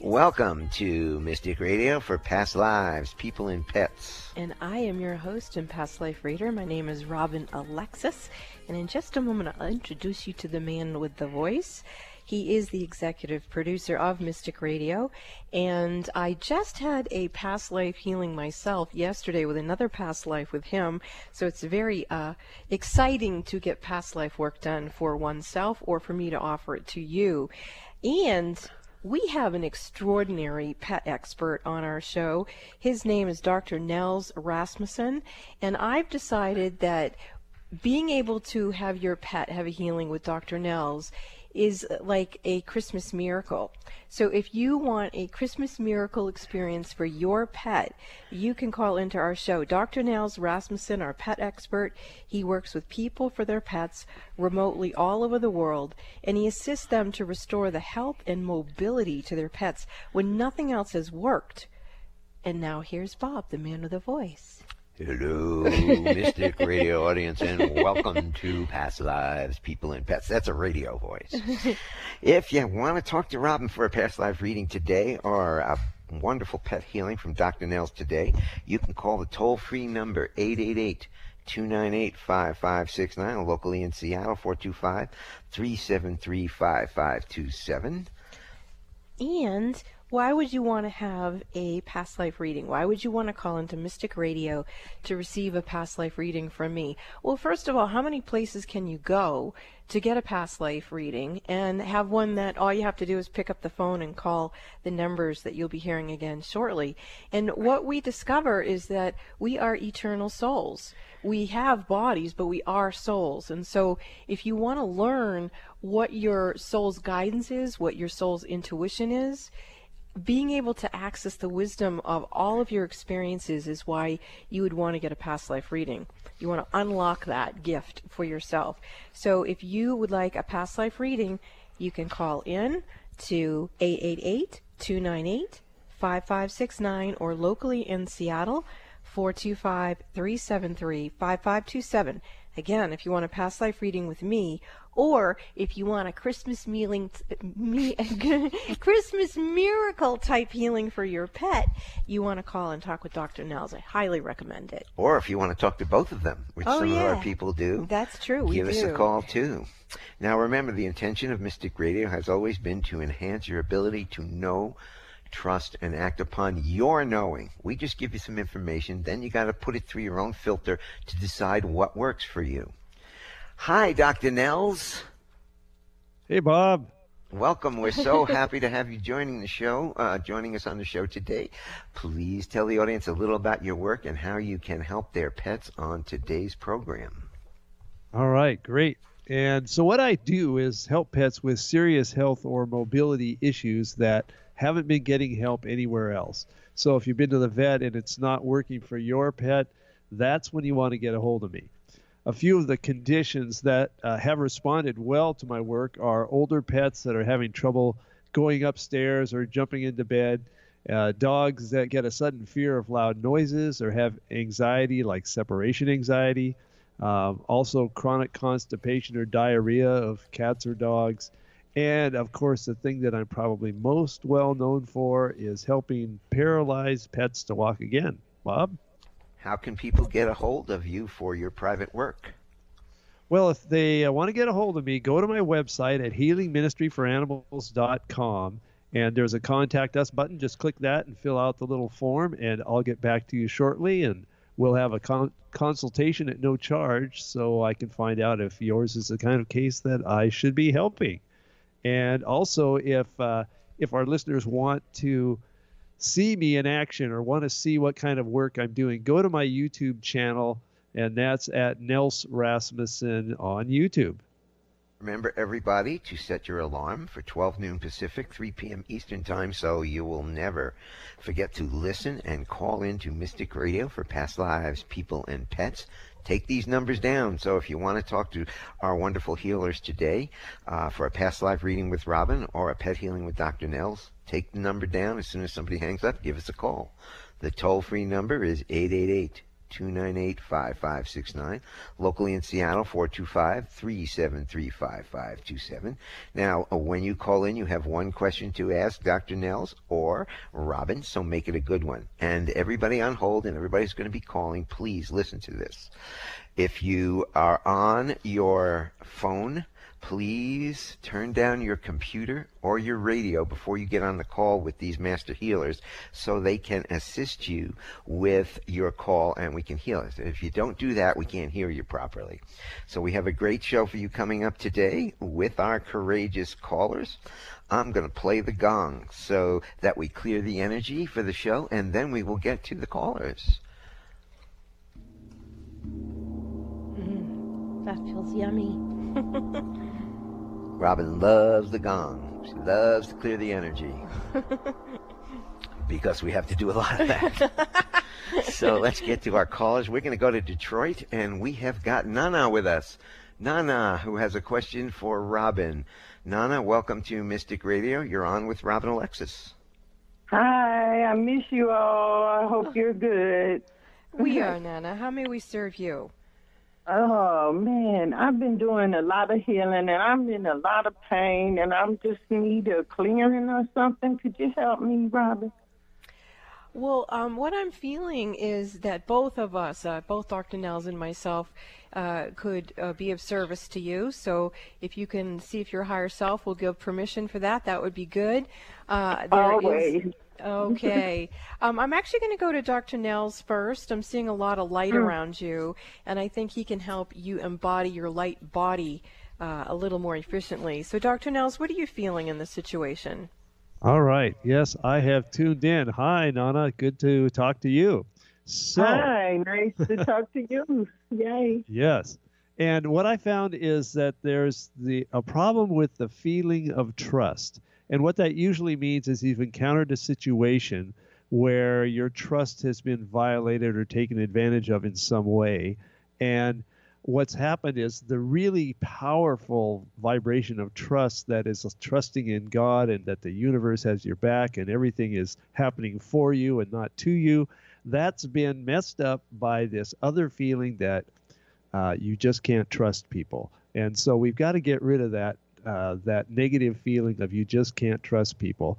Welcome to Mystic Radio for Past Lives, People and Pets. And I am your host and past life reader. My name is Robyn Alexis. And in just a moment, I'll introduce you to the man with the voice. He is the executive producer of Mystic Radio. And I just had a past life healing myself yesterday with another past life with him. So it's very uh, exciting to get past life work done for oneself or for me to offer it to you. And we have an extraordinary pet expert on our show. His name is Dr. Nels Rasmussen, and I've decided that being able to have your pet have a healing with Dr. Nels is uh, like a Christmas miracle. So if you want a Christmas miracle experience for your pet, you can call into our show. Dr. Nels Rasmussen, our pet expert, he works with people for their pets remotely all over the world, and he assists them to restore the health and mobility to their pets when nothing else has worked. And now here's Bob, the man with a voice. Hello, Mystic Radio audience, and welcome to Past Lives, People and Pets. That's a radio voice. if you want to talk to Robyn for a past life reading today or a wonderful pet healing from Dr. Nels today, you can call the toll free number 888 298 5569, locally in Seattle 425 373 5527. And why would you want to have a past life reading? Why would you want to call into Mystic Radio to receive a past life reading from me? Well, first of all, how many places can you go to get a past life reading and have one that all you have to do is pick up the phone and call the numbers that you'll be hearing again shortly? And what we discover is that we are eternal souls. We have bodies, but we are souls. And so if you want to learn what your soul's guidance is, what your soul's intuition is, being able to access the wisdom of all of your experiences is why you would want to get a past life reading. You want to unlock that gift for yourself. So if you would like a past life reading, you can call in to 888 298 5569 or locally in Seattle 425 373 5527. Again, if you want a past life reading with me, or if you want a Christmas mealing, me, Christmas miracle type healing for your pet, you want to call and talk with Dr. Nels. I highly recommend it. Or if you want to talk to both of them, which Oh, some yeah. of our people do, That's true. We give us a call too. Now remember, the intention of Mystic Radio has always been to enhance your ability to know, trust, and act upon your knowing. We just give you some information, then you got to put it through your own filter to decide what works for you. Hi, Dr. Nels. Hey, Bob. Welcome. We're so happy to have you joining the show, uh, joining us on the show today. Please tell the audience a little about your work and how you can help their pets on today's program. All right, great. And so, what I do is help pets with serious health or mobility issues that haven't been getting help anywhere else. So, if you've been to the vet and it's not working for your pet, that's when you want to get a hold of me. A few of the conditions that uh, have responded well to my work are older pets that are having trouble going upstairs or jumping into bed, uh, dogs that get a sudden fear of loud noises or have anxiety like separation anxiety, um, also chronic constipation or diarrhea of cats or dogs. And of course, the thing that I'm probably most well known for is helping paralyzed pets to walk again. Bob? How can people get a hold of you for your private work? Well, if they uh, want to get a hold of me, go to my website at healingministryforanimals.com and there's a contact us button. Just click that and fill out the little form, and I'll get back to you shortly. And we'll have a con- consultation at no charge so I can find out if yours is the kind of case that I should be helping. And also, if uh, if our listeners want to see me in action or want to see what kind of work I'm doing, go to my YouTube channel, and that's at Nels Rasmussen on YouTube. Remember, everybody, to set your alarm for 12 noon Pacific, 3 p.m. Eastern Time, so you will never forget to listen and call in to Mystic Radio for past lives, people, and pets. Take these numbers down. So if you want to talk to our wonderful healers today uh, for a past life reading with Robyn or a pet healing with Dr. Nels, take the number down. As soon as somebody hangs up, give us a call. The toll free number is 888 298-5569. Locally in Seattle, 425-373-5527. Now, uh, when you call in, you have one question to ask Dr. Nels or Robyn, so make it a good one. And everybody on hold and everybody's going to be calling, please listen to this. If you are on your phone, please turn down your computer or your radio before you get on the call with these master healers so they can assist you with your call and we can heal it. If you don't do that, we can't hear you properly. So we have a great show for you coming up today with our courageous callers. I'm going to play the gong so that we clear the energy for the show and then we will get to the callers. That feels yummy. Robyn loves the gong. She loves to clear the energy. because we have to do a lot of that. so let's get to our callers. We're going to go to Detroit, and we have got Nana with us. Nana, who has a question for Robyn. Nana, welcome to Mystic Radio. You're on with Robyn Alexis. Hi, I miss you all. I hope you're good. We are, Nana. How may we serve you? Oh man, I've been doing a lot of healing and I'm in a lot of pain and I'm just need a clearing or something. Could you help me, Robyn? Well, um, what I'm feeling is that both of us, uh, both Dr. Nels and myself, uh, could uh, be of service to you. So if you can see if your higher self will give permission for that, that would be good. Uh, Always. Is, Okay. um, I'm actually going to go to Dr. Nels first. I'm seeing a lot of light mm. around you, and I think he can help you embody your light body uh, a little more efficiently. So, Dr. Nels, what are you feeling in this situation? All right. Yes, I have tuned in. Hi, Nana. Good to talk to you. So, Hi, nice to talk to you. Yay. Yes. And what I found is that there's the a problem with the feeling of trust. And what that usually means is you've encountered a situation where your trust has been violated or taken advantage of in some way. And what's happened is the really powerful vibration of trust that is trusting in God and that the universe has your back and everything is happening for you and not to you. That's been messed up by this other feeling that uh, you just can't trust people. And so we've got to get rid of that uh, that negative feeling of you just can't trust people.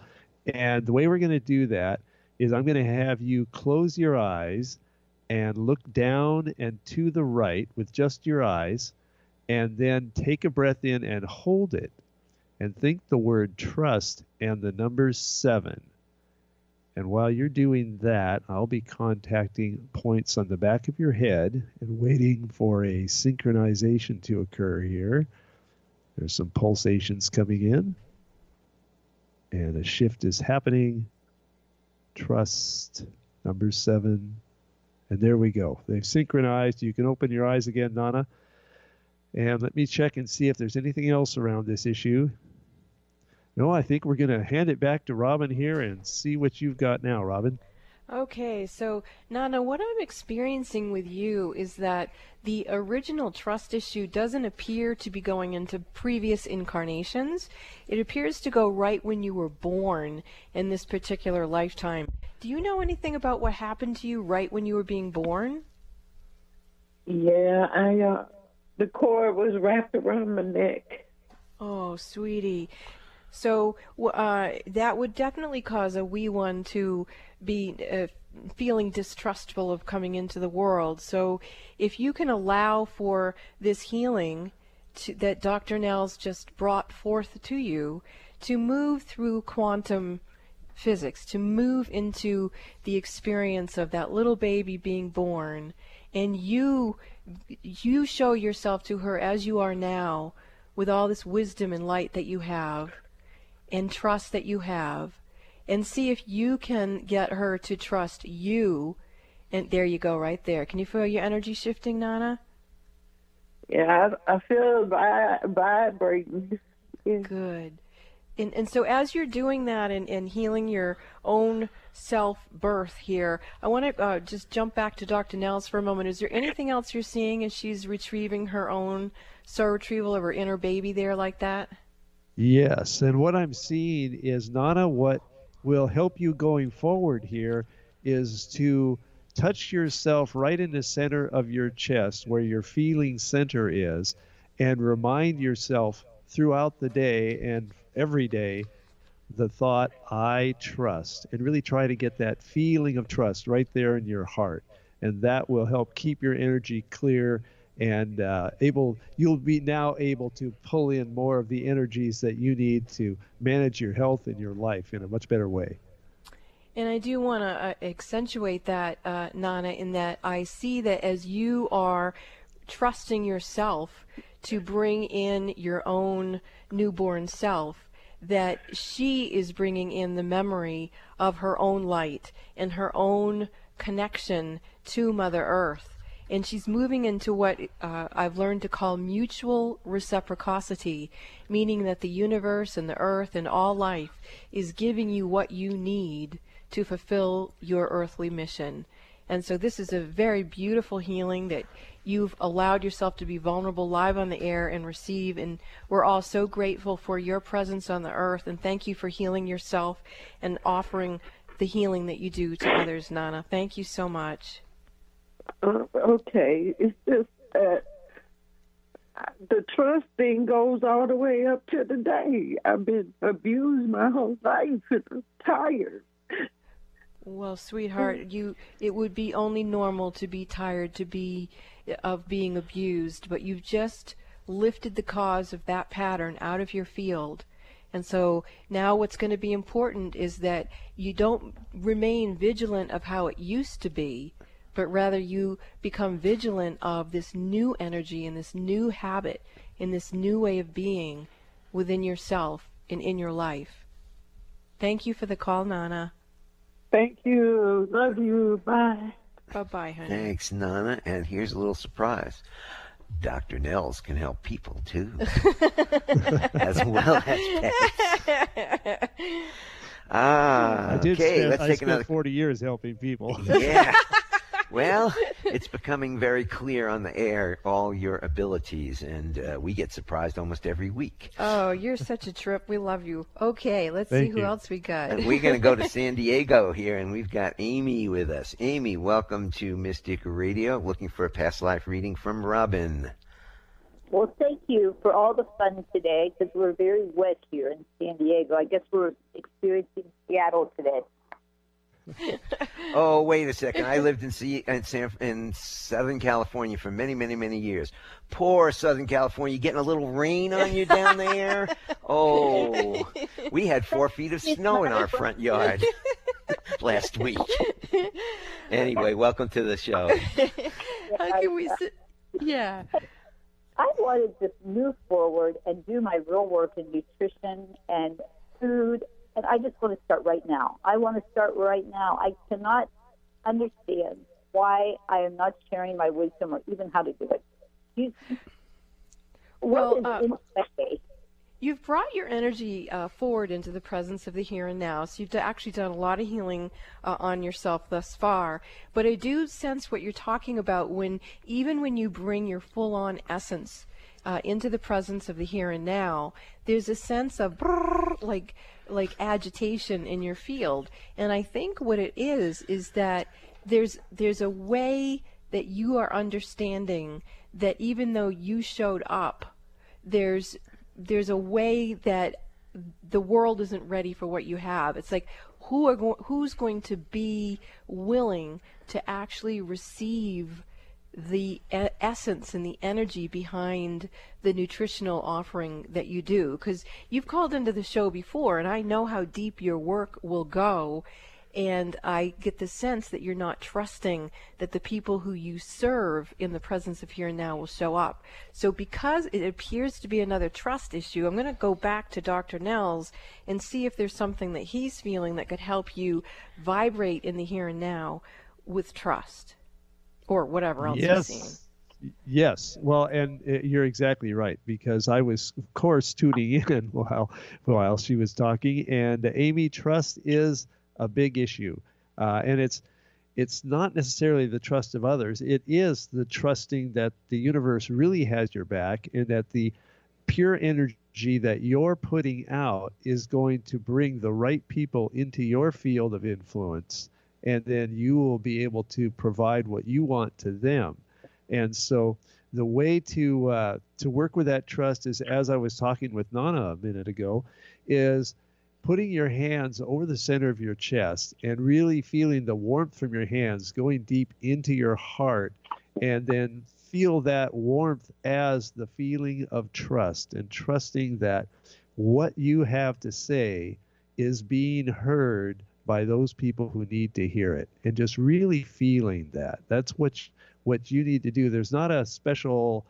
And the way we're going to do that is I'm going to have you close your eyes and look down and to the right with just your eyes, and then take a breath in and hold it. And think the word trust and the number seven. And while you're doing that, I'll be contacting points on the back of your head and waiting for a synchronization to occur here. There's some pulsations coming in, and a shift is happening. Trust, number seven. And there we go. They've synchronized. You can open your eyes again, Nana. And let me check and see if there's anything else around this issue. No, I think we're going to hand it back to Robyn here and see what you've got now, Robyn. Okay, so Nana, what I'm experiencing with you is that the original trust issue doesn't appear to be going into previous incarnations. It appears to go right when you were born in this particular lifetime. Do you know anything about what happened to you right when you were being born? Yeah, I uh, the cord was wrapped around my neck. Oh, sweetie. So uh, that would definitely cause a wee one to be uh, feeling distrustful of coming into the world. So if you can allow for this healing to, that Dr. Nels just brought forth to you to move through quantum physics, to move into the experience of that little baby being born, and you you show yourself to her as you are now with all this wisdom and light that you have and trust that you have and see if you can get her to trust you. And there you go, right there. Can you feel your energy shifting, Nana? Yeah, I, I feel vibrating. Yeah. Good. And, and so as you're doing that and, and healing your own self birth here, I want to uh, just jump back to Dr. Nels for a moment. Is there anything else you're seeing as she's retrieving her own soul retrieval of her inner baby there like that? Yes, and what I'm seeing is Nana, what will help you going forward here is to touch yourself right in the center of your chest where your feeling center is and remind yourself throughout the day and every day the thought I trust and really try to get that feeling of trust right there in your heart and that will help keep your energy clear and uh, able you'll be now able to pull in more of the energies that you need to manage your health and your life in a much better way and I do want to uh, accentuate that, uh, Nana, in that I see that as you are trusting yourself to bring in your own newborn self, that she is bringing in the memory of her own light and her own connection to Mother Earth. And she's moving into what uh, I've learned to call mutual reciprocity, meaning that the universe and the earth and all life is giving you what you need to fulfill your earthly mission. And so this is a very beautiful healing that you've allowed yourself to be vulnerable live on the air and receive. And we're all so grateful for your presence on the earth. And thank you for healing yourself and offering the healing that you do to others, Nana. Thank you so much. Uh, okay. It's just that the trust thing goes all the way up to the day. I've been abused my whole life and I'm tired. Well, sweetheart, you it would be only normal to be tired to be of being abused, but you've just lifted the cause of that pattern out of your field. And so now what's going to be important is that you don't remain vigilant of how it used to be, but rather you become vigilant of this new energy and this new habit in this new way of being within yourself and in your life. Thank you for the call, Nana. Thank you. Love you. Bye. Bye bye, honey. Thanks, Nana. And here's a little surprise. Dr. Nels can help people too, as well as pets. Ah, I did okay. spend, let's I take spent another. 40 years helping people. Yeah. Well, it's becoming very clear on the air all your abilities, and uh, we get surprised almost every week. Oh, you're such a trip. We love you. Okay, let's see who you. else we got. And we're going to go to San Diego here, and we've got Amy with us. Amy, welcome to Mystic Radio. Looking for a past life reading from Robyn. Well, thank you for all the fun today because we're very wet here in San Diego. I guess we're experiencing Seattle today. Oh, wait a second. I lived in, C- in, San, in Southern California for many, many, many years. Poor Southern California. Getting a little rain on you down there? Oh, we had four feet of snow in our front yard last week. Anyway, welcome to the show. How can we sit? Yeah. I wanted to move forward and do my real work in nutrition and food, and I just want to start right now. I want to start right now. I cannot understand why I am not sharing my wisdom or even how to do it. You, Well, uh. You've brought your energy uh, forward into the presence of the here and now. So you've actually done a lot of healing uh, on yourself thus far. But I do sense what you're talking about when, even when you bring your full on essence uh, into the presence of the here and now, there's a sense of brrr, like, like agitation in your field. And I think what it is, is that there's, there's a way that you are understanding that even though you showed up, there's there's a way that the world isn't ready for what you have. It's like who are go- who's going to be willing to actually receive the e- essence and the energy behind the nutritional offering that you do because you've called into the show before and I know how deep your work will go and I get the sense that you're not trusting that the people who you serve in the presence of here and now will show up. So, because it appears to be another trust issue, I'm going to go back to Dr. Nels and see if there's something that he's feeling that could help you vibrate in the here and now with trust or whatever else you're seeing. yes. Yes. Well, and uh, you're exactly right because I was, of course, tuning in while while she was talking, and Amy, trust is a big issue, uh, and it's it's not necessarily the trust of others. It is the trusting that the universe really has your back, and that the pure energy that you're putting out is going to bring the right people into your field of influence and then you will be able to provide what you want to them. And so the way to uh, to work with that trust is, as I was talking with Nana a minute ago, is putting your hands over the center of your chest and really feeling the warmth from your hands going deep into your heart, and then feel that warmth as the feeling of trust and trusting that what you have to say is being heard by those people who need to hear it and just really feeling that that's what what you need to do there's not a special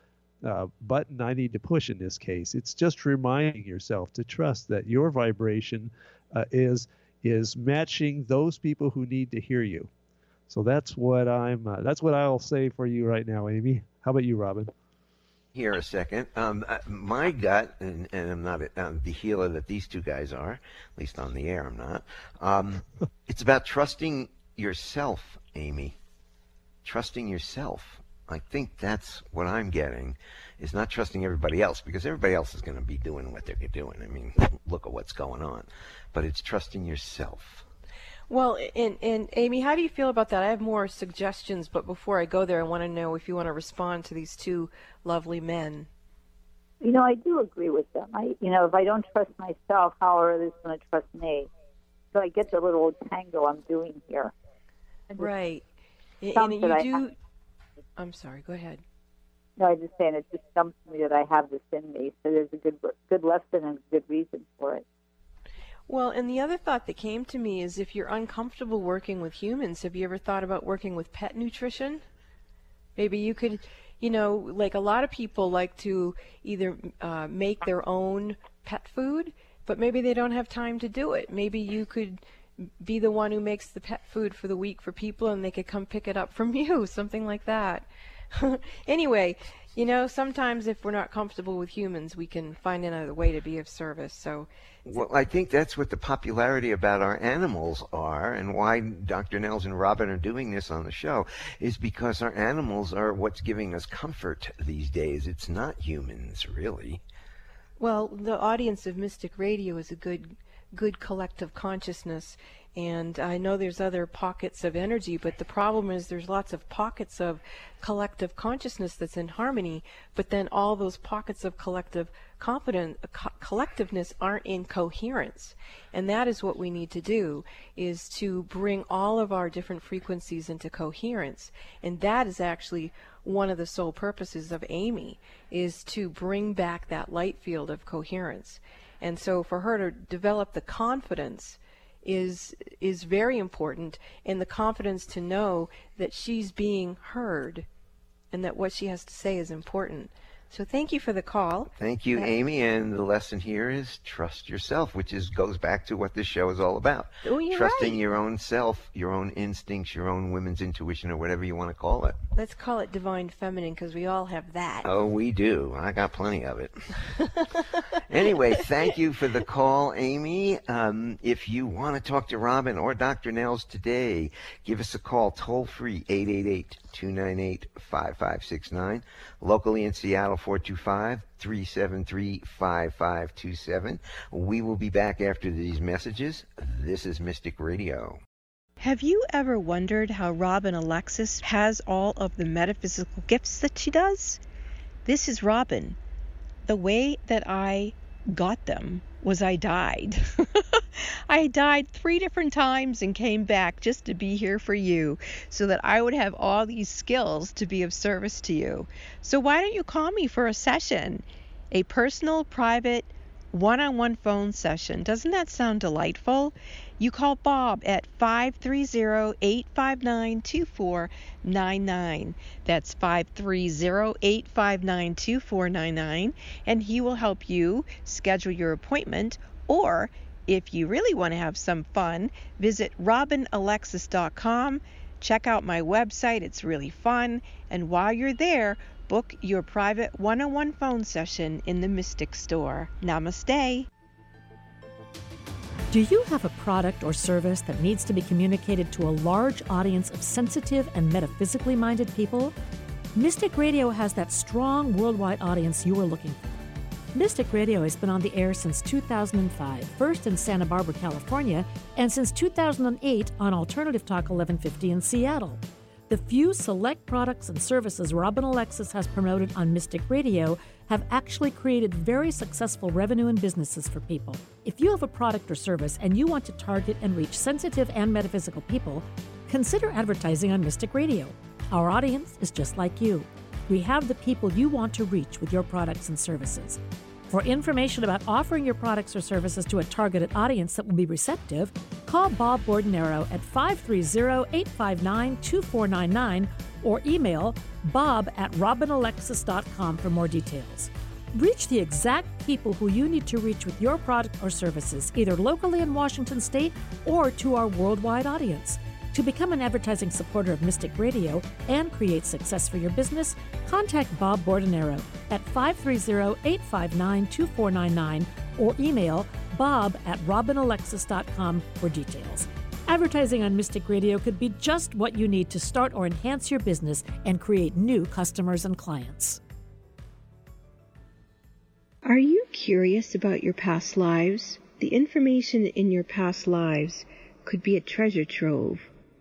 uh, button I need to push in this case. It's just reminding yourself to trust that your vibration uh, is is matching those people who need to hear you. So that's what I'm. Uh, that's what I'll say for you right now, Amy. How about you, Robyn? Here a second. Um, uh, my gut, and, and I'm not um, the healer that these two guys are, at least on the air, I'm not. Um, it's about trusting yourself, Amy. Trusting yourself. I think that's what I'm getting is not trusting everybody else because everybody else is going to be doing what they're doing. I mean, look at what's going on. But it's trusting yourself. Well, and, and Amy, how do you feel about that? I have more suggestions, but before I go there, I want to know if you want to respond to these two lovely men. You know, I do agree with them. I, you know, if I don't trust myself, how are others going to trust me? So I get the little tango I'm doing here. Right. And you do. I'm sorry. Go ahead. No, I'm just saying it just stumps me that I have this in me. So there's a good good lesson and a good reason for it. Well, and the other thought that came to me is if you're uncomfortable working with humans, have you ever thought about working with pet nutrition? Maybe you could, you know, like a lot of people like to either uh, make their own pet food, but maybe they don't have time to do it. Maybe you could be the one who makes the pet food for the week for people and they could come pick it up from you, something like that. anyway, you know, sometimes if we're not comfortable with humans, we can find another way to be of service. So, well, I think that's what the popularity about our animals are, and why Dr. Nels and Robyn are doing this on the show is because our animals are what's giving us comfort these days. It's not humans, really. Well, the audience of Mystic Radio is a good good collective consciousness. And I know there's other pockets of energy, but the problem is there's lots of pockets of collective consciousness that's in harmony, but then all those pockets of collective confident, co- collectiveness aren't in coherence. And that is what we need to do, is to bring all of our different frequencies into coherence. And that is actually one of the sole purposes of Amy, is to bring back that light field of coherence. And so for her to develop the confidence is is very important and the confidence to know that she's being heard and that what she has to say is important. So thank you for the call. Thank you, Amy. And the lesson here is trust yourself, which is goes back to what this show is all about. Oh, you're Trusting right. your own self, your own instincts, your own women's intuition, or whatever you want to call it. Let's call it divine feminine because we all have that. Oh, we do. I got plenty of it. anyway, thank you for the call, Amy. Um, if you want to talk to Robyn or Dr. Nels today, give us a call toll free 888 298 5569. Locally in Seattle, 425 373 5527. We will be back after these messages. This is Mystic Radio. Have you ever wondered how Robyn Alexis has all of the metaphysical gifts that she does? This is Robyn. The way that I got them was I died. I died three different times and came back just to be here for you so that I would have all these skills to be of service to you. So why don't you call me for a session? A personal, private, one on one phone session. Doesn't that sound delightful? You call Bob at 530 859 2499. That's 530 859 2499, and he will help you schedule your appointment. Or if you really want to have some fun, visit robinalexis.com. Check out my website, it's really fun. And while you're there, book your private one on one phone session in the Mystic Store. Namaste. Do you have a product or service that needs to be communicated to a large audience of sensitive and metaphysically minded people? Mystic Radio has that strong worldwide audience you are looking for. Mystic Radio has been on the air since 2005, first in Santa Barbara, California, and since 2008 on Alternative Talk 1150 in Seattle. The few select products and services Robyn Alexis has promoted on Mystic Radio have actually created very successful revenue and businesses for people. If you have a product or service and you want to target and reach sensitive and metaphysical people, consider advertising on Mystic Radio. Our audience is just like you. We have the people you want to reach with your products and services. For information about offering your products or services to a targeted audience that will be receptive, call Bob Bordonaro at 530 859 2499 or email bob at robinalexis.com for more details. Reach the exact people who you need to reach with your product or services, either locally in Washington state or to our worldwide audience. To become an advertising supporter of Mystic Radio and create success for your business, contact Bob Bordonaro at 530-859-2499 or email bob at robinalexis.com for details. Advertising on Mystic Radio could be just what you need to start or enhance your business and create new customers and clients. Are you curious about your past lives? The information in your past lives could be a treasure trove.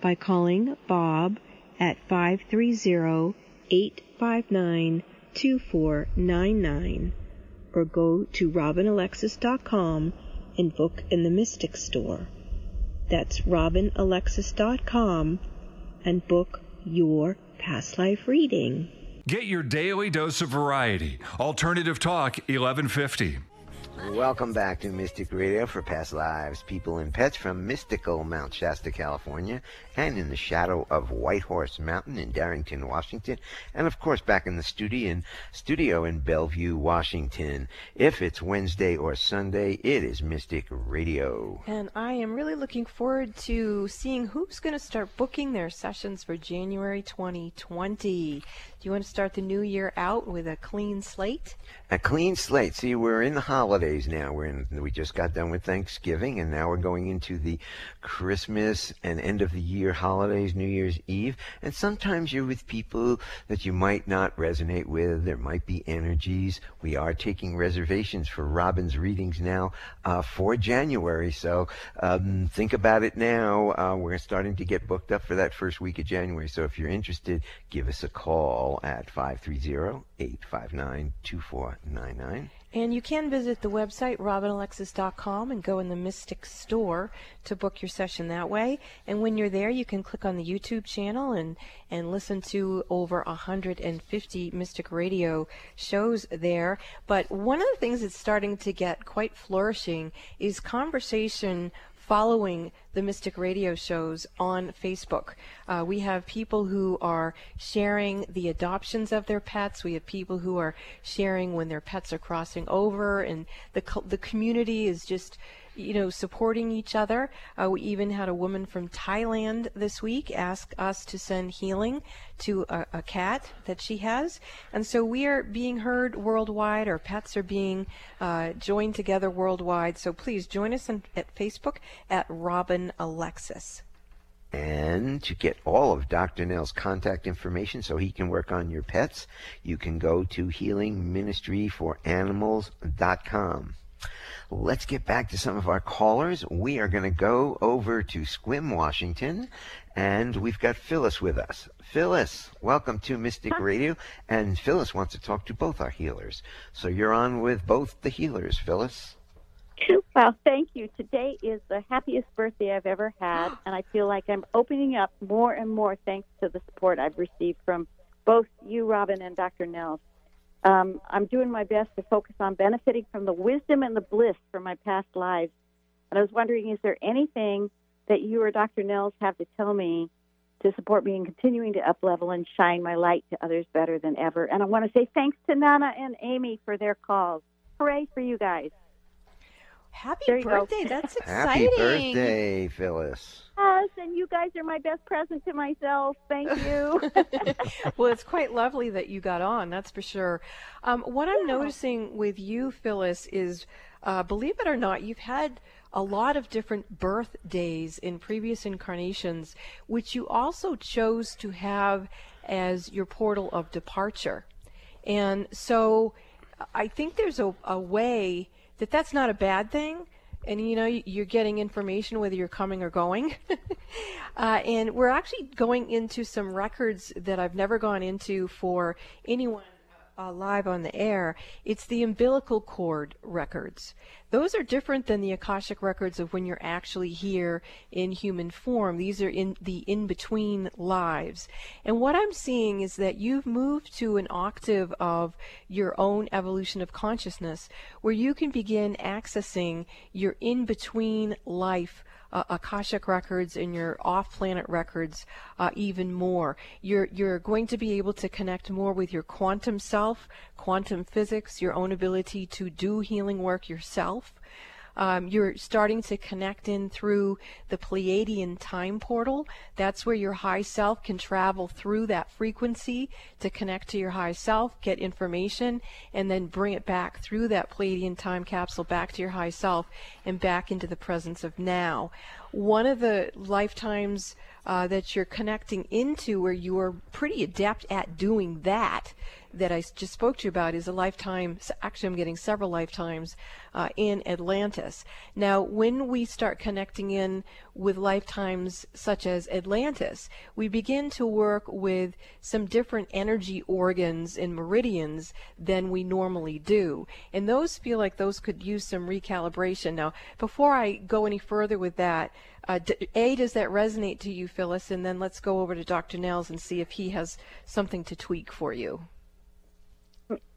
by calling Bob at 530-859-2499 or go to robinalexis.com and book in the Mystic Store. That's robinalexis.com and book your past life reading. Get your daily dose of variety. Alternative Talk 1150. Welcome back to Mystic Radio for past lives, people, and pets from mystical Mount Shasta, California, and in the shadow of White Horse Mountain in Darrington, Washington, and of course back in the studio in, studio in Bellevue, Washington. If it's Wednesday or Sunday, it is Mystic Radio. And I am really looking forward to seeing who's going to start booking their sessions for January 2020. Do you want to start the new year out with a clean slate? A clean slate. See, we're in the holidays now. We're in. We just got done with Thanksgiving, and now we're going into the Christmas and end of the year holidays, New Year's Eve. And sometimes you're with people that you might not resonate with. There might be energies. We are taking reservations for Robyn's readings now uh, for January. So um, think about it now. Uh, we're starting to get booked up for that first week of January. So if you're interested, give us a call at 530 859 2499. And you can visit the website robinalexis.com and go in the Mystic Store to book your session that way. And when you're there, you can click on the YouTube channel and, and listen to over 150 Mystic Radio shows there. But one of the things that's starting to get quite flourishing is conversation following the Mystic Radio shows on Facebook. Uh, we have people who are sharing the adoptions of their pets. We have people who are sharing when their pets are crossing over, and the the community is just you know, supporting each other. Uh, we even had a woman from Thailand this week ask us to send healing to a, a, cat that she has. And so we are being heard worldwide. Our pets are being uh, joined together worldwide. So please join us in, at Facebook at Robyn Alexis. And to get all of Dr. Nels' contact information so he can work on your pets, you can go to healingministryforanimals.com. Let's get back to some of our callers. We are going to go over to Sequim, Washington, and we've got Phyllis with us. Phyllis, welcome to Mystic Radio. And Phyllis wants to talk to both our healers. So you're on with both the healers, Phyllis. Well, thank you. Today is the happiest birthday I've ever had, and I feel like I'm opening up more and more thanks to the support I've received from both you, Robyn, and Dr. Nels. Um, I'm doing my best to focus on benefiting from the wisdom and the bliss from my past lives. And I was wondering, is there anything that you or Dr. Nels have to tell me to support me in continuing to uplevel and shine my light to others better than ever? And I want to say thanks to Nana and Amy for their calls. Hooray for you guys. Happy There birthday! That's exciting. Happy exciting. birthday, Phyllis. Yes, and you guys are my best present to myself. Thank you. well, it's quite lovely that you got on, that's for sure. Um, what I'm noticing with you, Phyllis, is uh, believe it or not, you've had a lot of different birthdays in previous incarnations, which you also chose to have as your portal of departure. And so I think there's a, a way that that's not a bad thing. And you know, you're getting information whether you're coming or going. uh, and we're actually going into some records that I've never gone into for anyone uh, live on the air. It's the umbilical cord records. Those are different than the Akashic records of when you're actually here in human form. These are in the in between lives. And what I'm seeing is that you've moved to an octave of your own evolution of consciousness where you can begin accessing your in between life uh, Akashic records and your off-planet records uh, even more. You're you're going to be able to connect more with your quantum self, quantum physics, your own ability to do healing work yourself. Um, you're starting to connect in through the Pleiadian time portal. That's where your high self can travel through that frequency to connect to your high self, get information, and then bring it back through that Pleiadian time capsule back to your high self and back into the presence of now. One of the lifetimes uh, that you're connecting into where you are pretty adept at doing that that I just spoke to you about is a lifetime. Actually, I'm getting several lifetimes uh, in Atlantis. Now, when we start connecting in with lifetimes such as Atlantis, we begin to work with some different energy organs and meridians than we normally do. And those feel like those could use some recalibration. Now, before I go any further with that, uh, d- A, does that resonate to you, Phyllis? And then let's go over to Dr. Nels and see if he has something to tweak for you.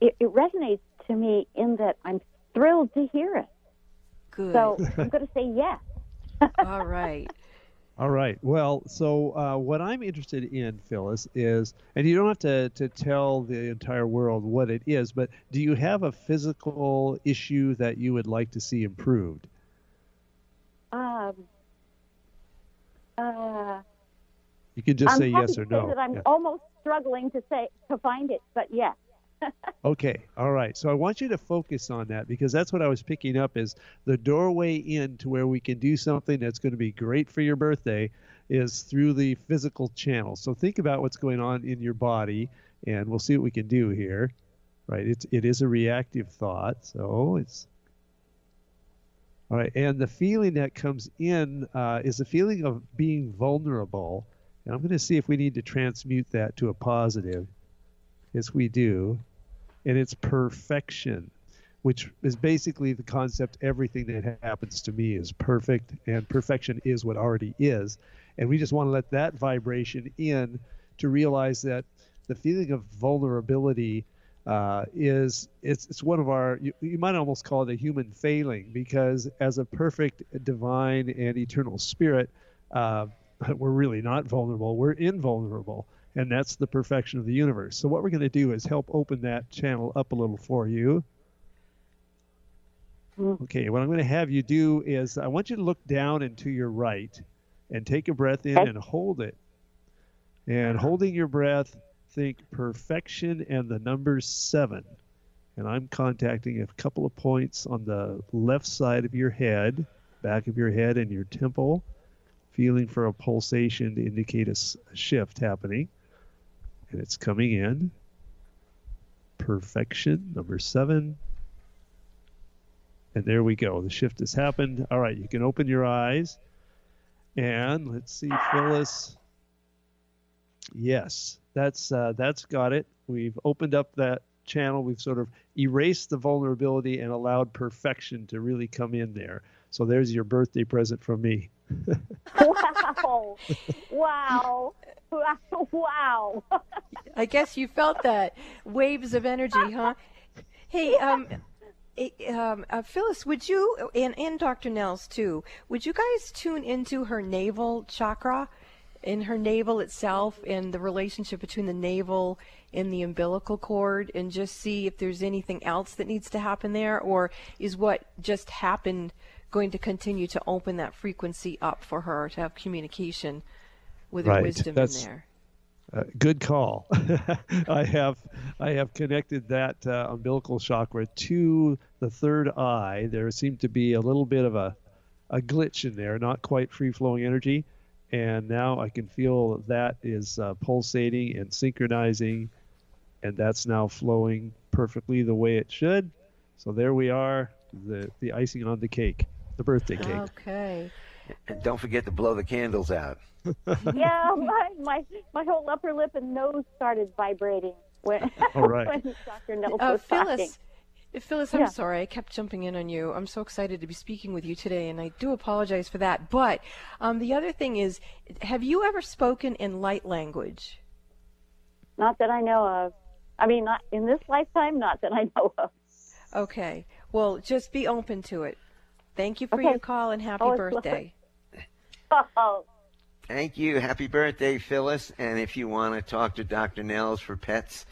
it, it resonates to me in that I'm thrilled to hear it. Good. So I'm going to say yes. All right. All right. Well, so uh, what I'm interested in, Phyllis, is, and you don't have to, to tell the entire world what it is, but do you have a physical issue that you would like to see improved? Um, uh, You can just I'm say yes or no. That I'm Yeah. almost struggling to say to find it, but yes. Okay, all right. So I want you to focus on that because that's what I was picking up is the doorway in to where we can do something that's going to be great for your birthday is through the physical channel. So think about what's going on in your body and we'll see what we can do here. Right? It's it is a reactive thought. So it's all right, and the feeling that comes in uh, is a feeling of being vulnerable. And I'm going to see if we need to transmute that to a positive. Yes, we do and it's perfection, which is basically the concept everything that happens to me is perfect, and perfection is what already is. And we just want to let that vibration in to realize that the feeling of vulnerability uh, is it's, it's one of our you, you might almost call it a human failing because as a perfect divine and eternal spirit uh, we're really not vulnerable we're invulnerable and that's the perfection of the universe. So what we're going to do is help open that channel up a little for you. Okay, what I'm going to have you do is I want you to look down and to your right and take a breath in and hold it. And holding your breath, think perfection and the number seven. And I'm contacting a couple of points on the left side of your head, back of your head, and your temple, feeling for a pulsation to indicate a shift happening and it's coming in. Perfection, number seven. And there we go. The shift has happened. All right, you can open your eyes. And let's see, Phyllis. Yes, that's uh, that's got it. We've opened up that channel. We've sort of erased the vulnerability and allowed perfection to really come in there. So there's your birthday present from me. wow. wow. Wow. Wow. I guess you felt that waves of energy, huh? Hey, um, um, uh, Phyllis, would you and and Dr. Nels too? Would you guys tune into her navel chakra? In her navel itself and the relationship between the navel and the umbilical cord and just see if there's anything else that needs to happen there or is what just happened going to continue to open that frequency up for her to have communication with right. her wisdom That's, in there. Uh, good call. I have I have connected that uh, umbilical chakra to the third eye. There seemed to be a little bit of a a glitch in there, not quite free flowing energy, and now I can feel that is uh, pulsating and synchronizing, and that's now flowing perfectly the way it should. So there we are, the the icing on the cake, the birthday cake. Okay. And don't forget to blow the candles out. yeah, my, my my whole upper lip and nose started vibrating when, All right. when Dr. Nels Uh, was talking. Phyllis, Phyllis, I'm Yeah. sorry. I kept jumping in on you. I'm so excited to be speaking with you today, and I do apologize for that. But um, the other thing is, have you ever spoken in light language? Not that I know of. I mean, not in this lifetime. Not that I know of. Okay. Well, just be open to it. Thank you for Okay. your call and happy Oh, birthday. Oh, Thank you. Happy birthday, Phyllis. And if you want to talk to Dr. Nels for pets,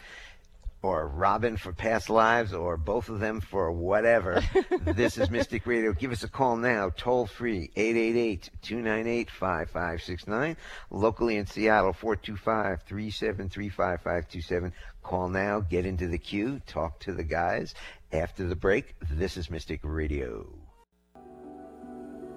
or Robyn for past lives, or both of them for whatever, this is Mystic Radio. Give us a call now, toll free, 888 298 5569. Locally in Seattle, 425 373 5527. Call now, get into the queue, talk to the guys. After the break, this is Mystic Radio.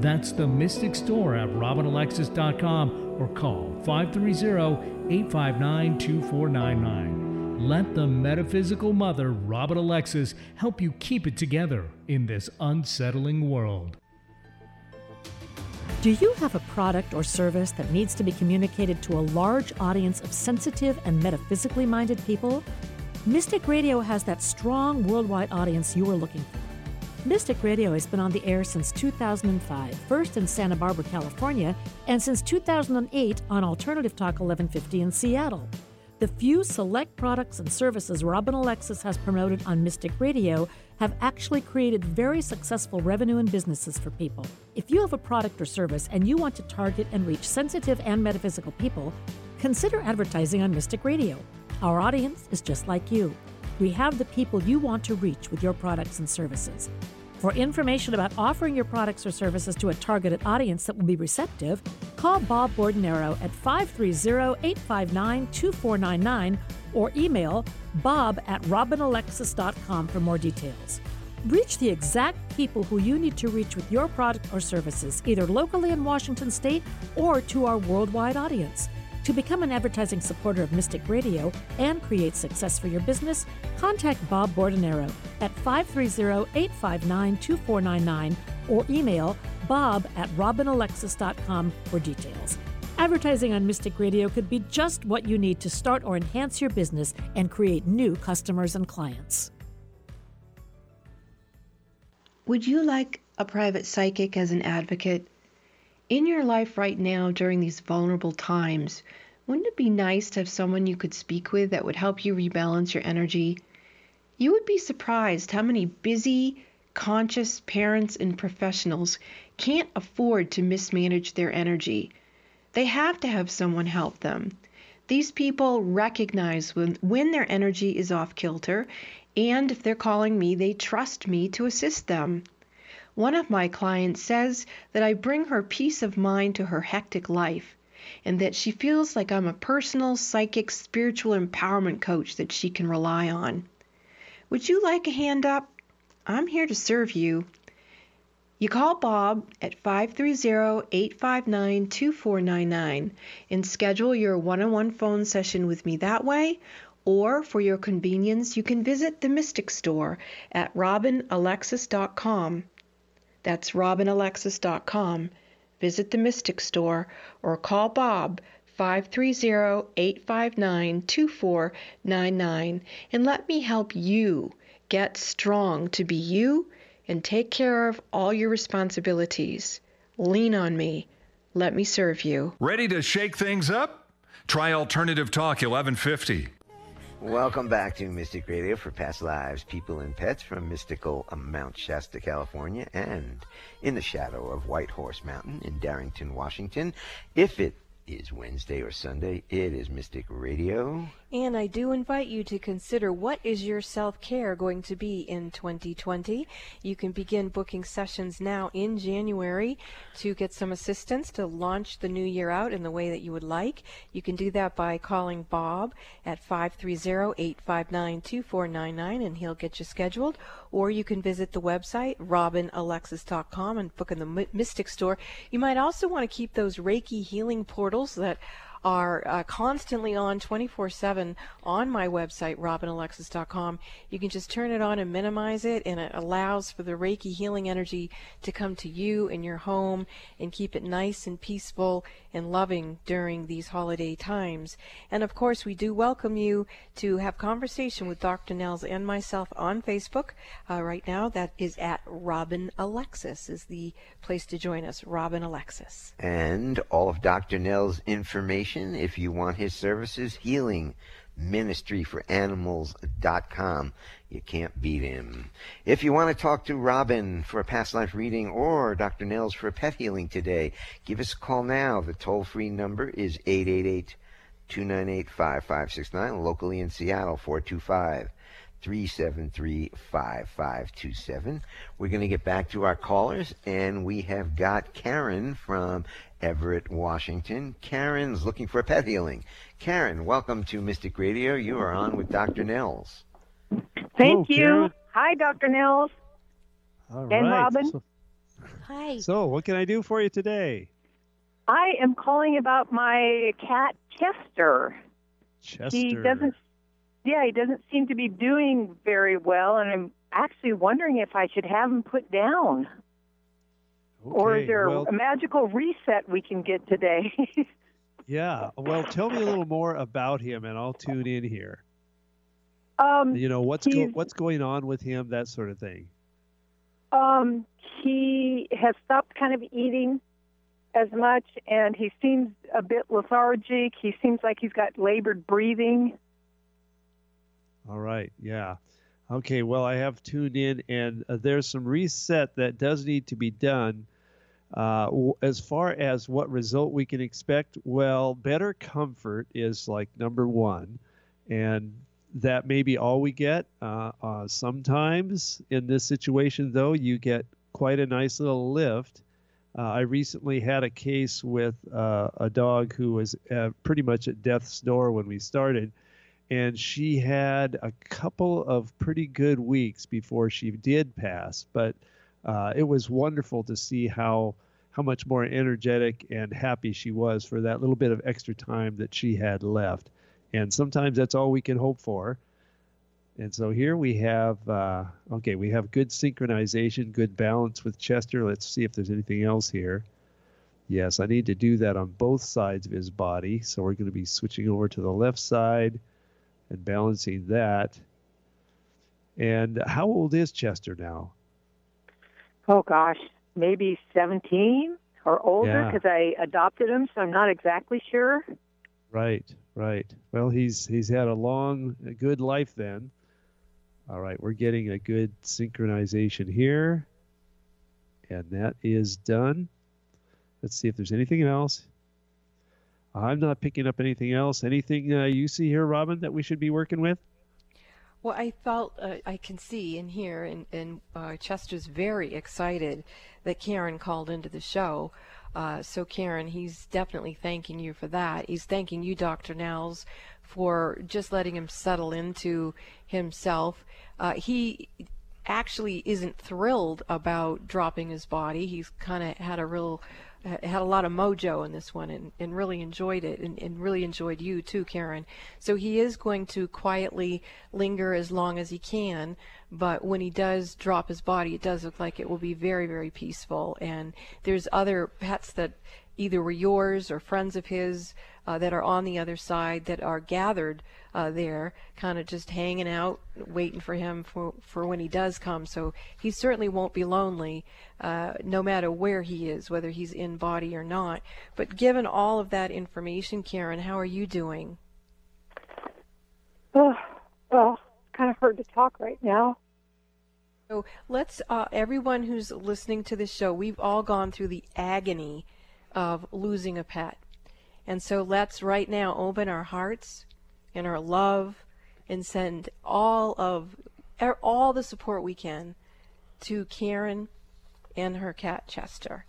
That's the Mystic Store at robynalexis.com or call 530-859-2499. Let the metaphysical mother, Robyn Alexis, help you keep it together in this unsettling world. Do you have a product or service that needs to be communicated to a large audience of sensitive and metaphysically minded people? Mystic Radio has that strong worldwide audience you are looking for. Mystic Radio has been on the air since 2005, first in Santa Barbara, California, and since 2008 on Alternative Talk 1150 in Seattle. The few select products and services Robyn Alexis has promoted on Mystic Radio have actually created very successful revenue and businesses for people. If you have a product or service and you want to target and reach sensitive and metaphysical people, consider advertising on Mystic Radio. Our audience is just like you. We have the people you want to reach with your products and services. For information about offering your products or services to a targeted audience that will be receptive, call Bob Bordonaro at 530-859-2499 or email bob at robynalexis.com for more details. Reach the exact people who you need to reach with your product or services, either locally in Washington state or to our worldwide audience. To become an advertising supporter of Mystic Radio and create success for your business, contact Bob Bordonaro at 530-859-2499 or email bob at robynalexis.com for details. Advertising on Mystic Radio could be just what you need to start or enhance your business and create new customers and clients. Would you like a private psychic as an advocate? In your life right now, during these vulnerable times, wouldn't it be nice to have someone you could speak with that would help you rebalance your energy? You would be surprised how many busy, conscious parents and professionals can't afford to mismanage their energy. They have to have someone help them. These people recognize when, when their energy is off kilter, and if they're calling me, they trust me to assist them. One of my clients says that I bring her peace of mind to her hectic life. and that she feels like I'm a personal, psychic, spiritual empowerment coach that she can rely on. Would you like a hand up? I'm here to serve you. You call Bob at 530 859 2499 and schedule your one on one phone session with me that way. Or, for your convenience, you can visit the Mystic Store at robynalexis.com. That's robynalexis.com. Visit the Mystic Store or call Bob 530 859 2499 and let me help you get strong to be you and take care of all your responsibilities. Lean on me. Let me serve you. Ready to shake things up? Try Alternative Talk 1150. Welcome back to Mystic Radio for Past Lives, People and Pets from mystical uh, Mount Shasta, California, and in the shadow of White Horse Mountain in Darrington, Washington. If it is Wednesday or Sunday, it is Mystic Radio. And I do invite you to consider what is your self-care going to be in 2020. You can begin booking sessions now in January to get some assistance to launch the new year out in the way that you would like. You can do that by calling Bob at 530-859-2499 and he'll get you scheduled. Or you can visit the website robynalexis.com and book in the Mystic Store. You might also want to keep those Reiki healing portals that are uh, constantly on 24 7 on my website, robynalexis.com. You can just turn it on and minimize it, and it allows for the Reiki healing energy to come to you in your home and keep it nice and peaceful and loving during these holiday times. And of course, we do welcome you to have conversation with Dr. Nels and myself on Facebook. Uh, right now, that is at Robyn Alexis, is the place to join us, Robyn Alexis. And all of Dr. Nels' information if you want his services, healing ministry for animals.com. You can't beat him. If you want to talk to Robyn for a past life reading or Dr. Nels for a pet healing today, give us a call now. The toll free number is 888 298 5569, locally in Seattle, 425 373 5527. We're going to get back to our callers, and we have got Karen from Everett, Washington. Karen's looking for a pet healing. Karen, welcome to Mystic Radio. You are on with Dr. Nels. Thank Hello, you. Karen. Hi, Dr. Nels. All And right. Robyn. So, Hi. so, what can I do for you today? I am calling about my cat Chester. Chester. He doesn't yeah, he doesn't seem to be doing very well and I'm actually wondering if I should have him put down. Or is there well, a magical reset we can get today? yeah. Well, tell me a little more about him, and I'll tune in here. um You know what's go- what's going on with him, that sort of thing. Um, he has stopped kind of eating as much, and he seems a bit lethargic. He seems like he's got labored breathing. All right. Yeah. Okay. Well, I have tuned in, and uh, there's some reset that does need to be done. Uh, w- as far as what result we can expect, well, better comfort is like number one, and that may be all we get. Uh, uh, sometimes in this situation, though, you get quite a nice little lift. Uh, I recently had a case with uh, a dog who was pretty much at death's door when we started and she had a couple of pretty good weeks before she did pass. But uh, it was wonderful to see how how much more energetic and happy she was for that little bit of extra time that she had left. And sometimes that's all we can hope for. And so here we have uh, okay, we have good synchronization, good balance with Chester. Let's see if there's anything else here. Yes, I need to do that on both sides of his body. So we're going to be switching over to the left side and balancing that. And how old is Chester now? Oh gosh, maybe 17 or older Yeah. because I adopted him, so I'm not exactly sure. Right, right. Well, he's he's had a long, a good life then. All right, we're getting a good synchronization here, and that is done. Let's see if there's anything else. I'm not picking up anything else. Anything uh, you see here, Robyn, that we should be working with? Well, I felt uh, I can see and hear, and, and uh, Chester's very excited that Karen called into the show. Uh, so, Karen, he's definitely thanking you for that. He's thanking you, Dr. Nels, for just letting him settle into himself. Uh, he actually isn't thrilled about dropping his body. He's kind of had a real uh, had a lot of mojo in this one and, and really enjoyed it and, and really enjoyed you too, Karen. So he is going to quietly linger as long as he can, but when he does drop his body, it does look like it will be very, very peaceful. And there's other pets that either were yours or friends of his uh, that are on the other side that are gathered uh, there, kind of just hanging out, waiting for him for, for when he does come. So he certainly won't be lonely, uh, no matter where he is, whether he's in body or not. But given all of that information, Karen, how are you doing? Oh, well, kind of hard to talk right now. So let's, uh, everyone who's listening to this show, we've all gone through the agony of losing a pet. And so let's right now open our hearts and our love and send all of er, all the support we can to Karen and her cat Chester.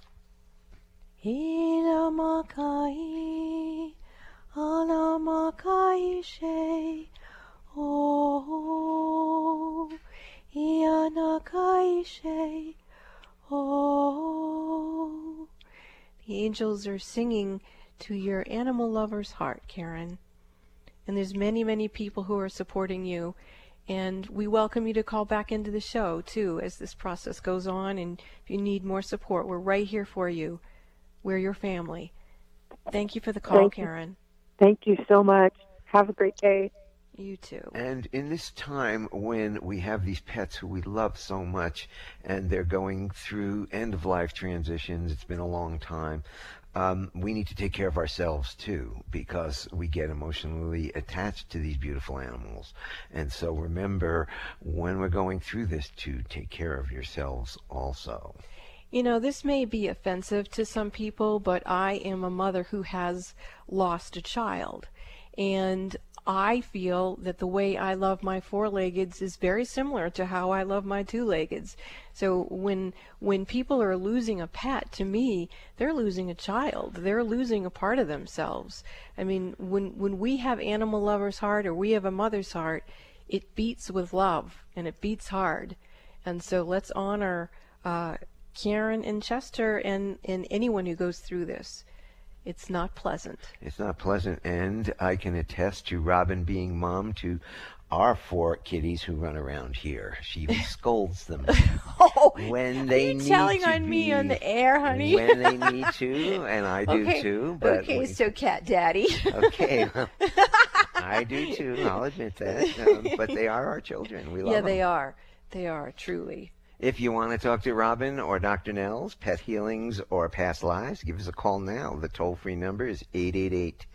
The angels are singing to your animal lover's heart, Karen. And there's many, many people who are supporting you. And we welcome you to call back into the show, too, as this process goes on. And if you need more support, we're right here for you. We're your family. Thank you for the call, Thank Karen. You. Thank you so much. Have a great day. You too. And in this time when we have these pets who we love so much and they're going through end of life transitions, it's been a long time, um, we need to take care of ourselves too because we get emotionally attached to these beautiful animals. And so remember when we're going through this to take care of yourselves also. You know, this may be offensive to some people, but I am a mother who has lost a child. And I feel that the way I love my four-leggeds is very similar to how I love my two-leggeds. So when when people are losing a pet, to me, they're losing a child. They're losing a part of themselves. I mean, when when we have animal lover's heart or we have a mother's heart, it beats with love and it beats hard. And so let's honor uh, Karen and Chester and, and anyone who goes through this. It's not pleasant. It's not pleasant, and I can attest to Robyn being mom to our four kitties who run around here. She even scolds them oh, when they need telling on be, me on the air, honey. when they need to, and I do okay. too. But okay, we, so cat daddy. okay, I do too. I'll admit that. Um, but they are our children. We love them. yeah, them. they are. They are truly. If you want to talk to Robyn or Dr. Nels, Pet Healings, or Past Lives, give us a call now. The toll free number is 888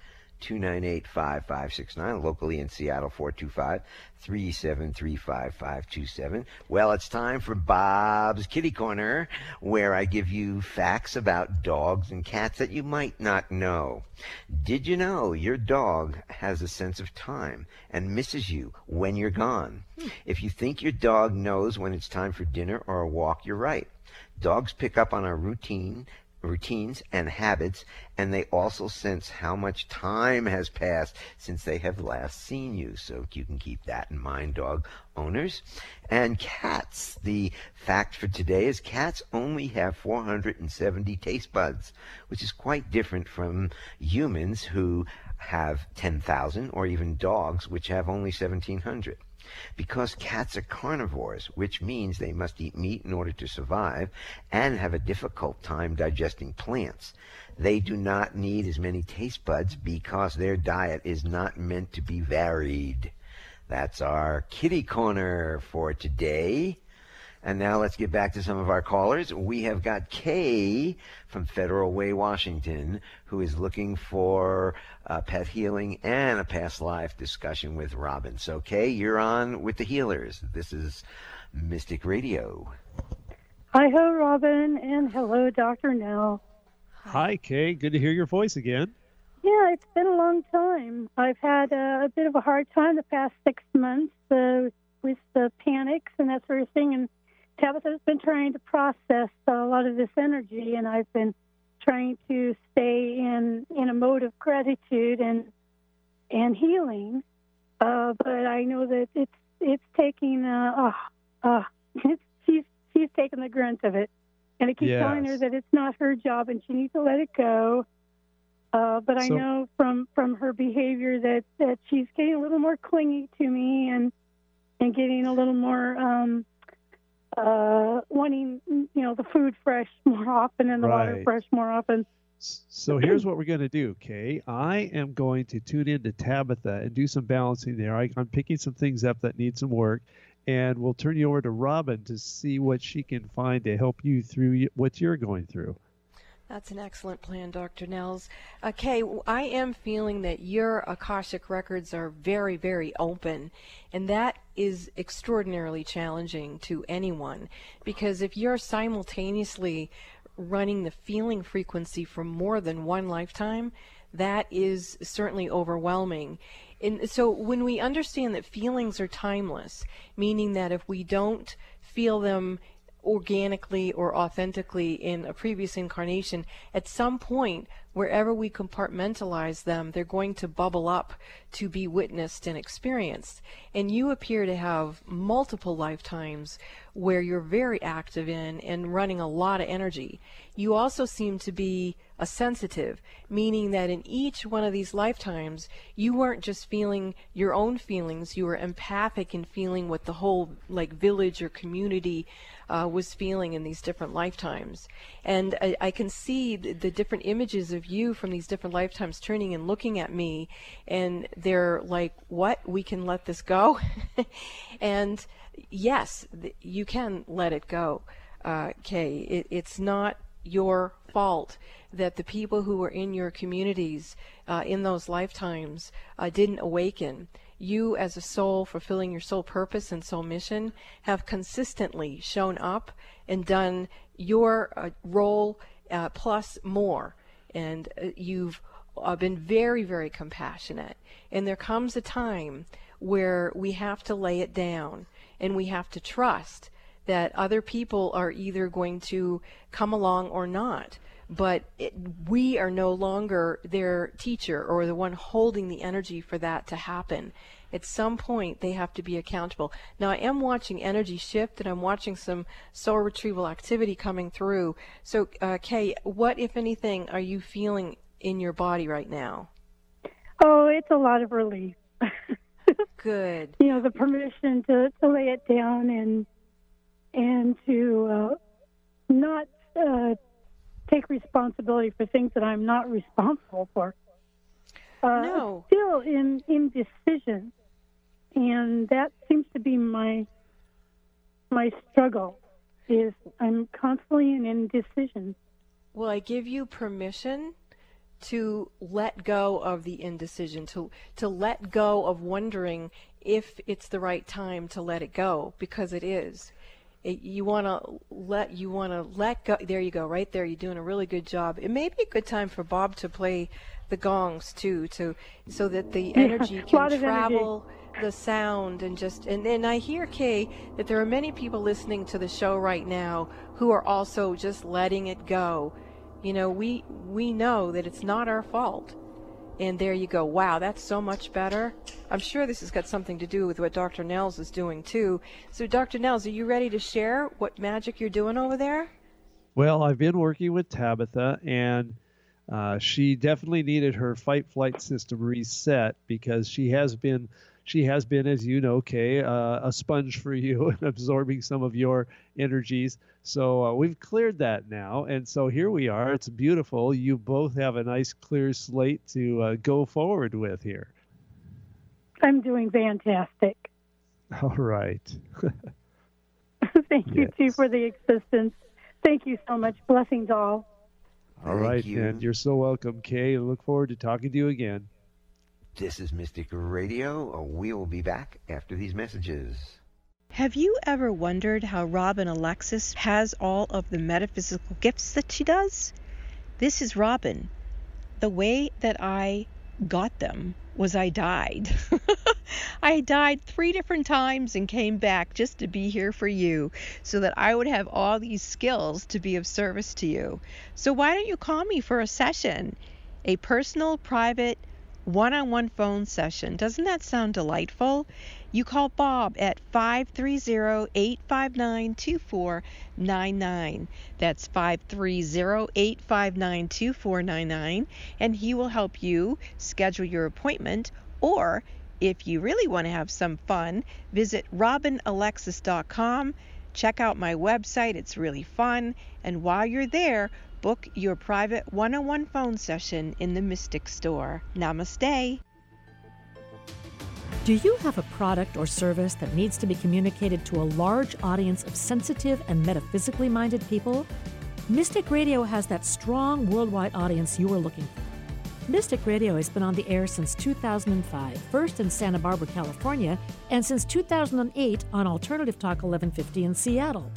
298 5569. Locally in Seattle, 425 373 5527. Well, it's time for Bob's Kitty Corner, where I give you facts about dogs and cats that you might not know. Did you know your dog has a sense of time and misses you when you're gone? Hmm. If you think your dog knows when it's time for dinner or a walk, you're right. Dogs pick up on our routine routines and habits, and they also sense how much time has passed since they have last seen you. So you can keep that in mind, dog owners. And cats. The fact for today is cats only have 470 taste buds, which is quite different from humans who have 10,000 or even dogs which have only 1,700. Because cats are carnivores, which means they must eat meat in order to survive and have a difficult time digesting plants. They do not need as many taste buds because their diet is not meant to be varied. That's our kitty corner for today. And now let's get back to some of our callers. We have got Kay from Federal Way, Washington, who is looking for uh, pet healing and a past life discussion with Robyn. So, Kay, you're on with the healers. This is Mystic Radio. Hi ho, Robyn, and hello, Dr. Nell. Hi, Kay. Good to hear your voice again. Yeah, it's been a long time. I've had uh, a bit of a hard time the past six months uh, with the panics and that sort of thing, and Tabitha's been trying to process a lot of this energy, and I've been trying to stay in in a mode of gratitude and and healing. Uh, but I know that it's it's taking uh, uh, it's, she's she's taking the grunt of it, and I keep Yes. telling her that it's not her job and she needs to let it go. Uh, but I So- know from from her behavior that that she's getting a little more clingy to me and and getting a little more um, uh, wanting you know the food fresh more often and the water fresh more often. So here's what we're going to do, Kay. I am going to tune in to Tabitha and do some balancing there. I, I'm picking some things up that need some work, and we'll turn you over to Robyn to see what she can find to help you through what you're going through. That's an excellent plan, Dr. Nels. Uh, Kay, w- I am feeling that your Akashic records are very, very open, and that is extraordinarily challenging to anyone because if you're simultaneously running the feeling frequency from more than one lifetime, that is certainly overwhelming. And so when we understand that feelings are timeless, meaning that if we don't feel them organically or authentically in a previous incarnation, at some point, wherever we compartmentalize them, they're going to bubble up to be witnessed and experienced. And you appear to have multiple lifetimes where you're very active in and running a lot of energy. You also seem to be a sensitive, meaning that in each one of these lifetimes, you weren't just feeling your own feelings, you were empathic in feeling what the whole like village or community uh, was feeling in these different lifetimes. And I, I can see the, the different images of you from these different lifetimes turning and looking at me, and they're like, What? We can let this go? and yes, you can let it go, uh, Kay. It, it's not your fault that the people who were in your communities uh, in those lifetimes uh, didn't awaken. You, as a soul fulfilling your soul purpose and soul mission, have consistently shown up and done your uh, role uh, plus more. And uh, you've uh, been very, very compassionate. And there comes a time where we have to lay it down and we have to trust that other people are either going to come along or not. But it, we are no longer their teacher or the one holding the energy for that to happen. At some point, they have to be accountable. Now, I am watching energy shift and I'm watching some soul retrieval activity coming through. So, uh, Kay, what, if anything, are you feeling in your body right now? Oh, it's a lot of relief. Good. You know, the permission to, to lay it down and and to uh, not uh, take responsibility for things that I'm not responsible for. Uh, No. Still in indecision, and that seems to be my my struggle. Is I'm constantly in indecision. Well, I give you permission to let go of the indecision, to to let go of wondering if it's the right time to let it go, because it is. It, you want to let you want to let go. There you go, right there. You're doing a really good job. It may be a good time for Bob to play the gongs too, to so that the energy a can travel. energy. The sound and just and, and I hear Kay that there are many people listening to the show right now who are also just letting it go. You know, we we know that it's not our fault. And there you go. Wow, that's so much better. I'm sure this has got something to do with what Dr. Nels is doing too. So Dr. Nels, are you ready to share what magic you're doing over there? Well, I've been working with Tabitha, and uh, she definitely needed her fight flight system reset because she has been she has been, as you know, Kay, uh, a sponge for you and absorbing some of your energies. So uh, we've cleared that now, and so here we are. It's beautiful. You both have a nice clear slate to uh, go forward with here. I'm doing fantastic. All right. Thank you too for the assistance. Thank you so much. Blessings all. All right, and you're so welcome, Kay. and look forward to talking to you again. This is Mystic Radio. Uh, we will be back after these messages. Have you ever wondered how Robyn Alexis has all of the metaphysical gifts that she does? This is Robyn. The way that I got them was I died. I died three different times and came back just to be here for you so that I would have all these skills to be of service to you. So why don't you call me for a session? A personal, private, one on one phone session. Doesn't that sound delightful? You call Bob at 530 859 2499. That's 530 859 2499, and he will help you schedule your appointment. Or if you really want to have some fun, visit robynalexis.com. Check out my website, it's really fun. And while you're there, book your private one on one phone session in the Mystic Store. Namaste. Do you have a product or service that needs to be communicated to a large audience of sensitive and metaphysically minded people? Mystic Radio has that strong worldwide audience you are looking for. Mystic Radio has been on the air since 2005, first in Santa Barbara, California, and since 2008 on Alternative Talk 1150 in Seattle.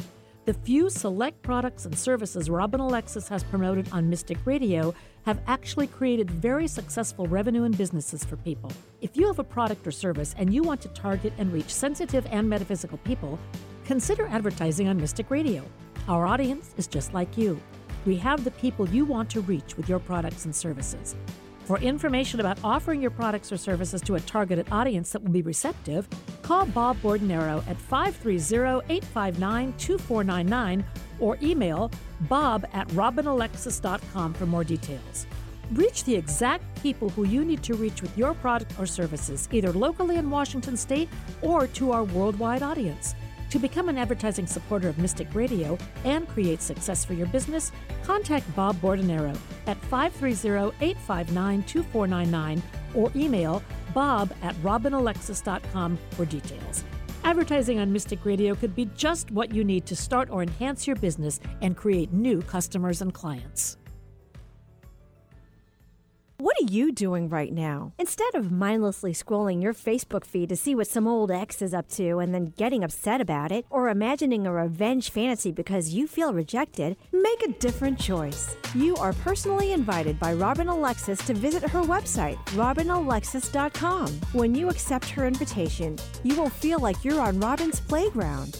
The few select products and services Robyn Alexis has promoted on Mystic Radio have actually created very successful revenue and businesses for people. If you have a product or service and you want to target and reach sensitive and metaphysical people, consider advertising on Mystic Radio. Our audience is just like you. We have the people you want to reach with your products and services. For information about offering your products or services to a targeted audience that will be receptive, call Bob Bordonaro at 530-859-2499 or email bob at robynalexis.com for more details. Reach the exact people who you need to reach with your product or services, either locally in Washington state or to our worldwide audience. To become an advertising supporter of Mystic Radio and create success for your business, contact Bob Bordonaro at 530-859-2499 or email bob at robynalexis.com for details. Advertising on Mystic Radio could be just what you need to start or enhance your business and create new customers and clients. What are you doing right now? Instead of mindlessly scrolling your Facebook feed to see what some old ex is up to and then getting upset about it, or imagining a revenge fantasy because you feel rejected, make a different choice. You are personally invited by Robyn Alexis to visit her website, robynalexis.com. When you accept her invitation, you will feel like you're on Robyn's playground.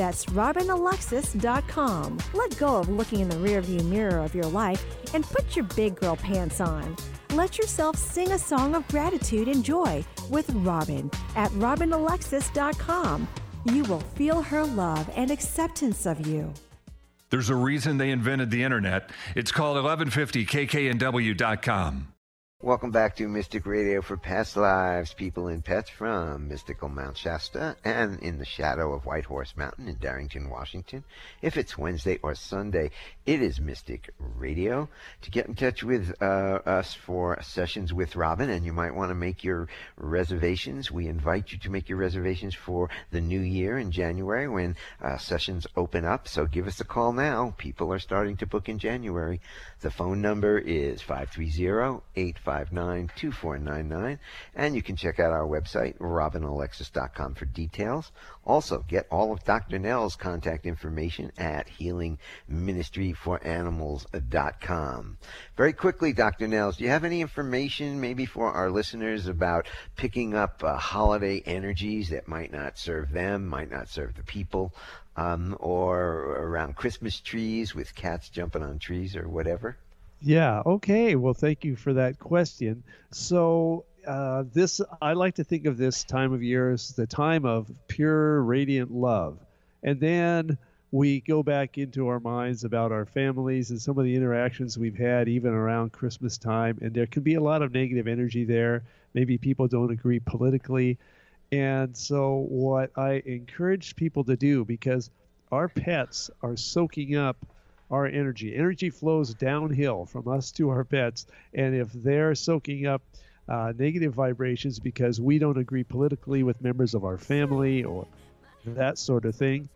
That's robynalexis.com. Let go of looking in the rearview mirror of your life and put your big girl pants on. Let yourself sing a song of gratitude and joy with Robyn at robynalexis.com. You will feel her love and acceptance of you. There's a reason they invented the internet. It's called 1150kknw.com. Welcome back to Mystic Radio for Past Lives, People and Pets from mystical Mount Shasta and in the shadow of White Horse Mountain in Darrington, Washington. If it's Wednesday or Sunday, it is Mystic Radio. To get in touch with uh, us for sessions with Robyn, and you might want to make your reservations, we invite you to make your reservations for the new year in January when uh, sessions open up. So give us a call now. People are starting to book in January. The phone number is 530 859 2499, and you can check out our website, robynalexis.com, for details. Also, get all of Dr. Nels' contact information at healingministryforanimals.com. Very quickly, Dr. Nels, do you have any information maybe for our listeners about picking up uh, holiday energies that might not serve them, might not serve the people? Um, or around Christmas trees with cats jumping on trees or whatever? Yeah. Okay. Well, thank you for that question. So, uh, this I like to think of this time of year as the time of pure, radiant love, and then we go back into our minds about our families and some of the interactions we've had even around Christmas time, and there can be a lot of negative energy there. maybe people don't agree politically. And so, what I encourage people to do, because our pets are soaking up our energy, energy flows downhill from us to our pets. And if they're soaking up uh, negative vibrations because we don't agree politically with members of our family or that sort of thing,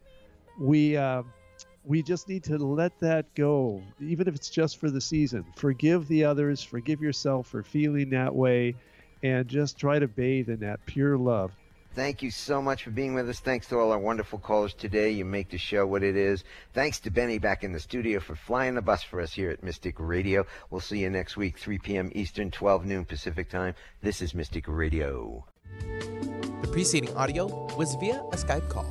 we. Uh, we just need to let that go, even if it's just for the season. Forgive the others, forgive yourself for feeling that way, and just try to bathe in that pure love. Thank you so much for being with us. Thanks to all our wonderful callers today. You make the show what it is. Thanks to Benny back in the studio for flying the bus for us here at Mystic Radio. We'll see you next week, 3 p.m. Eastern, 12 noon Pacific time. This is Mystic Radio. The preceding audio was via a Skype call.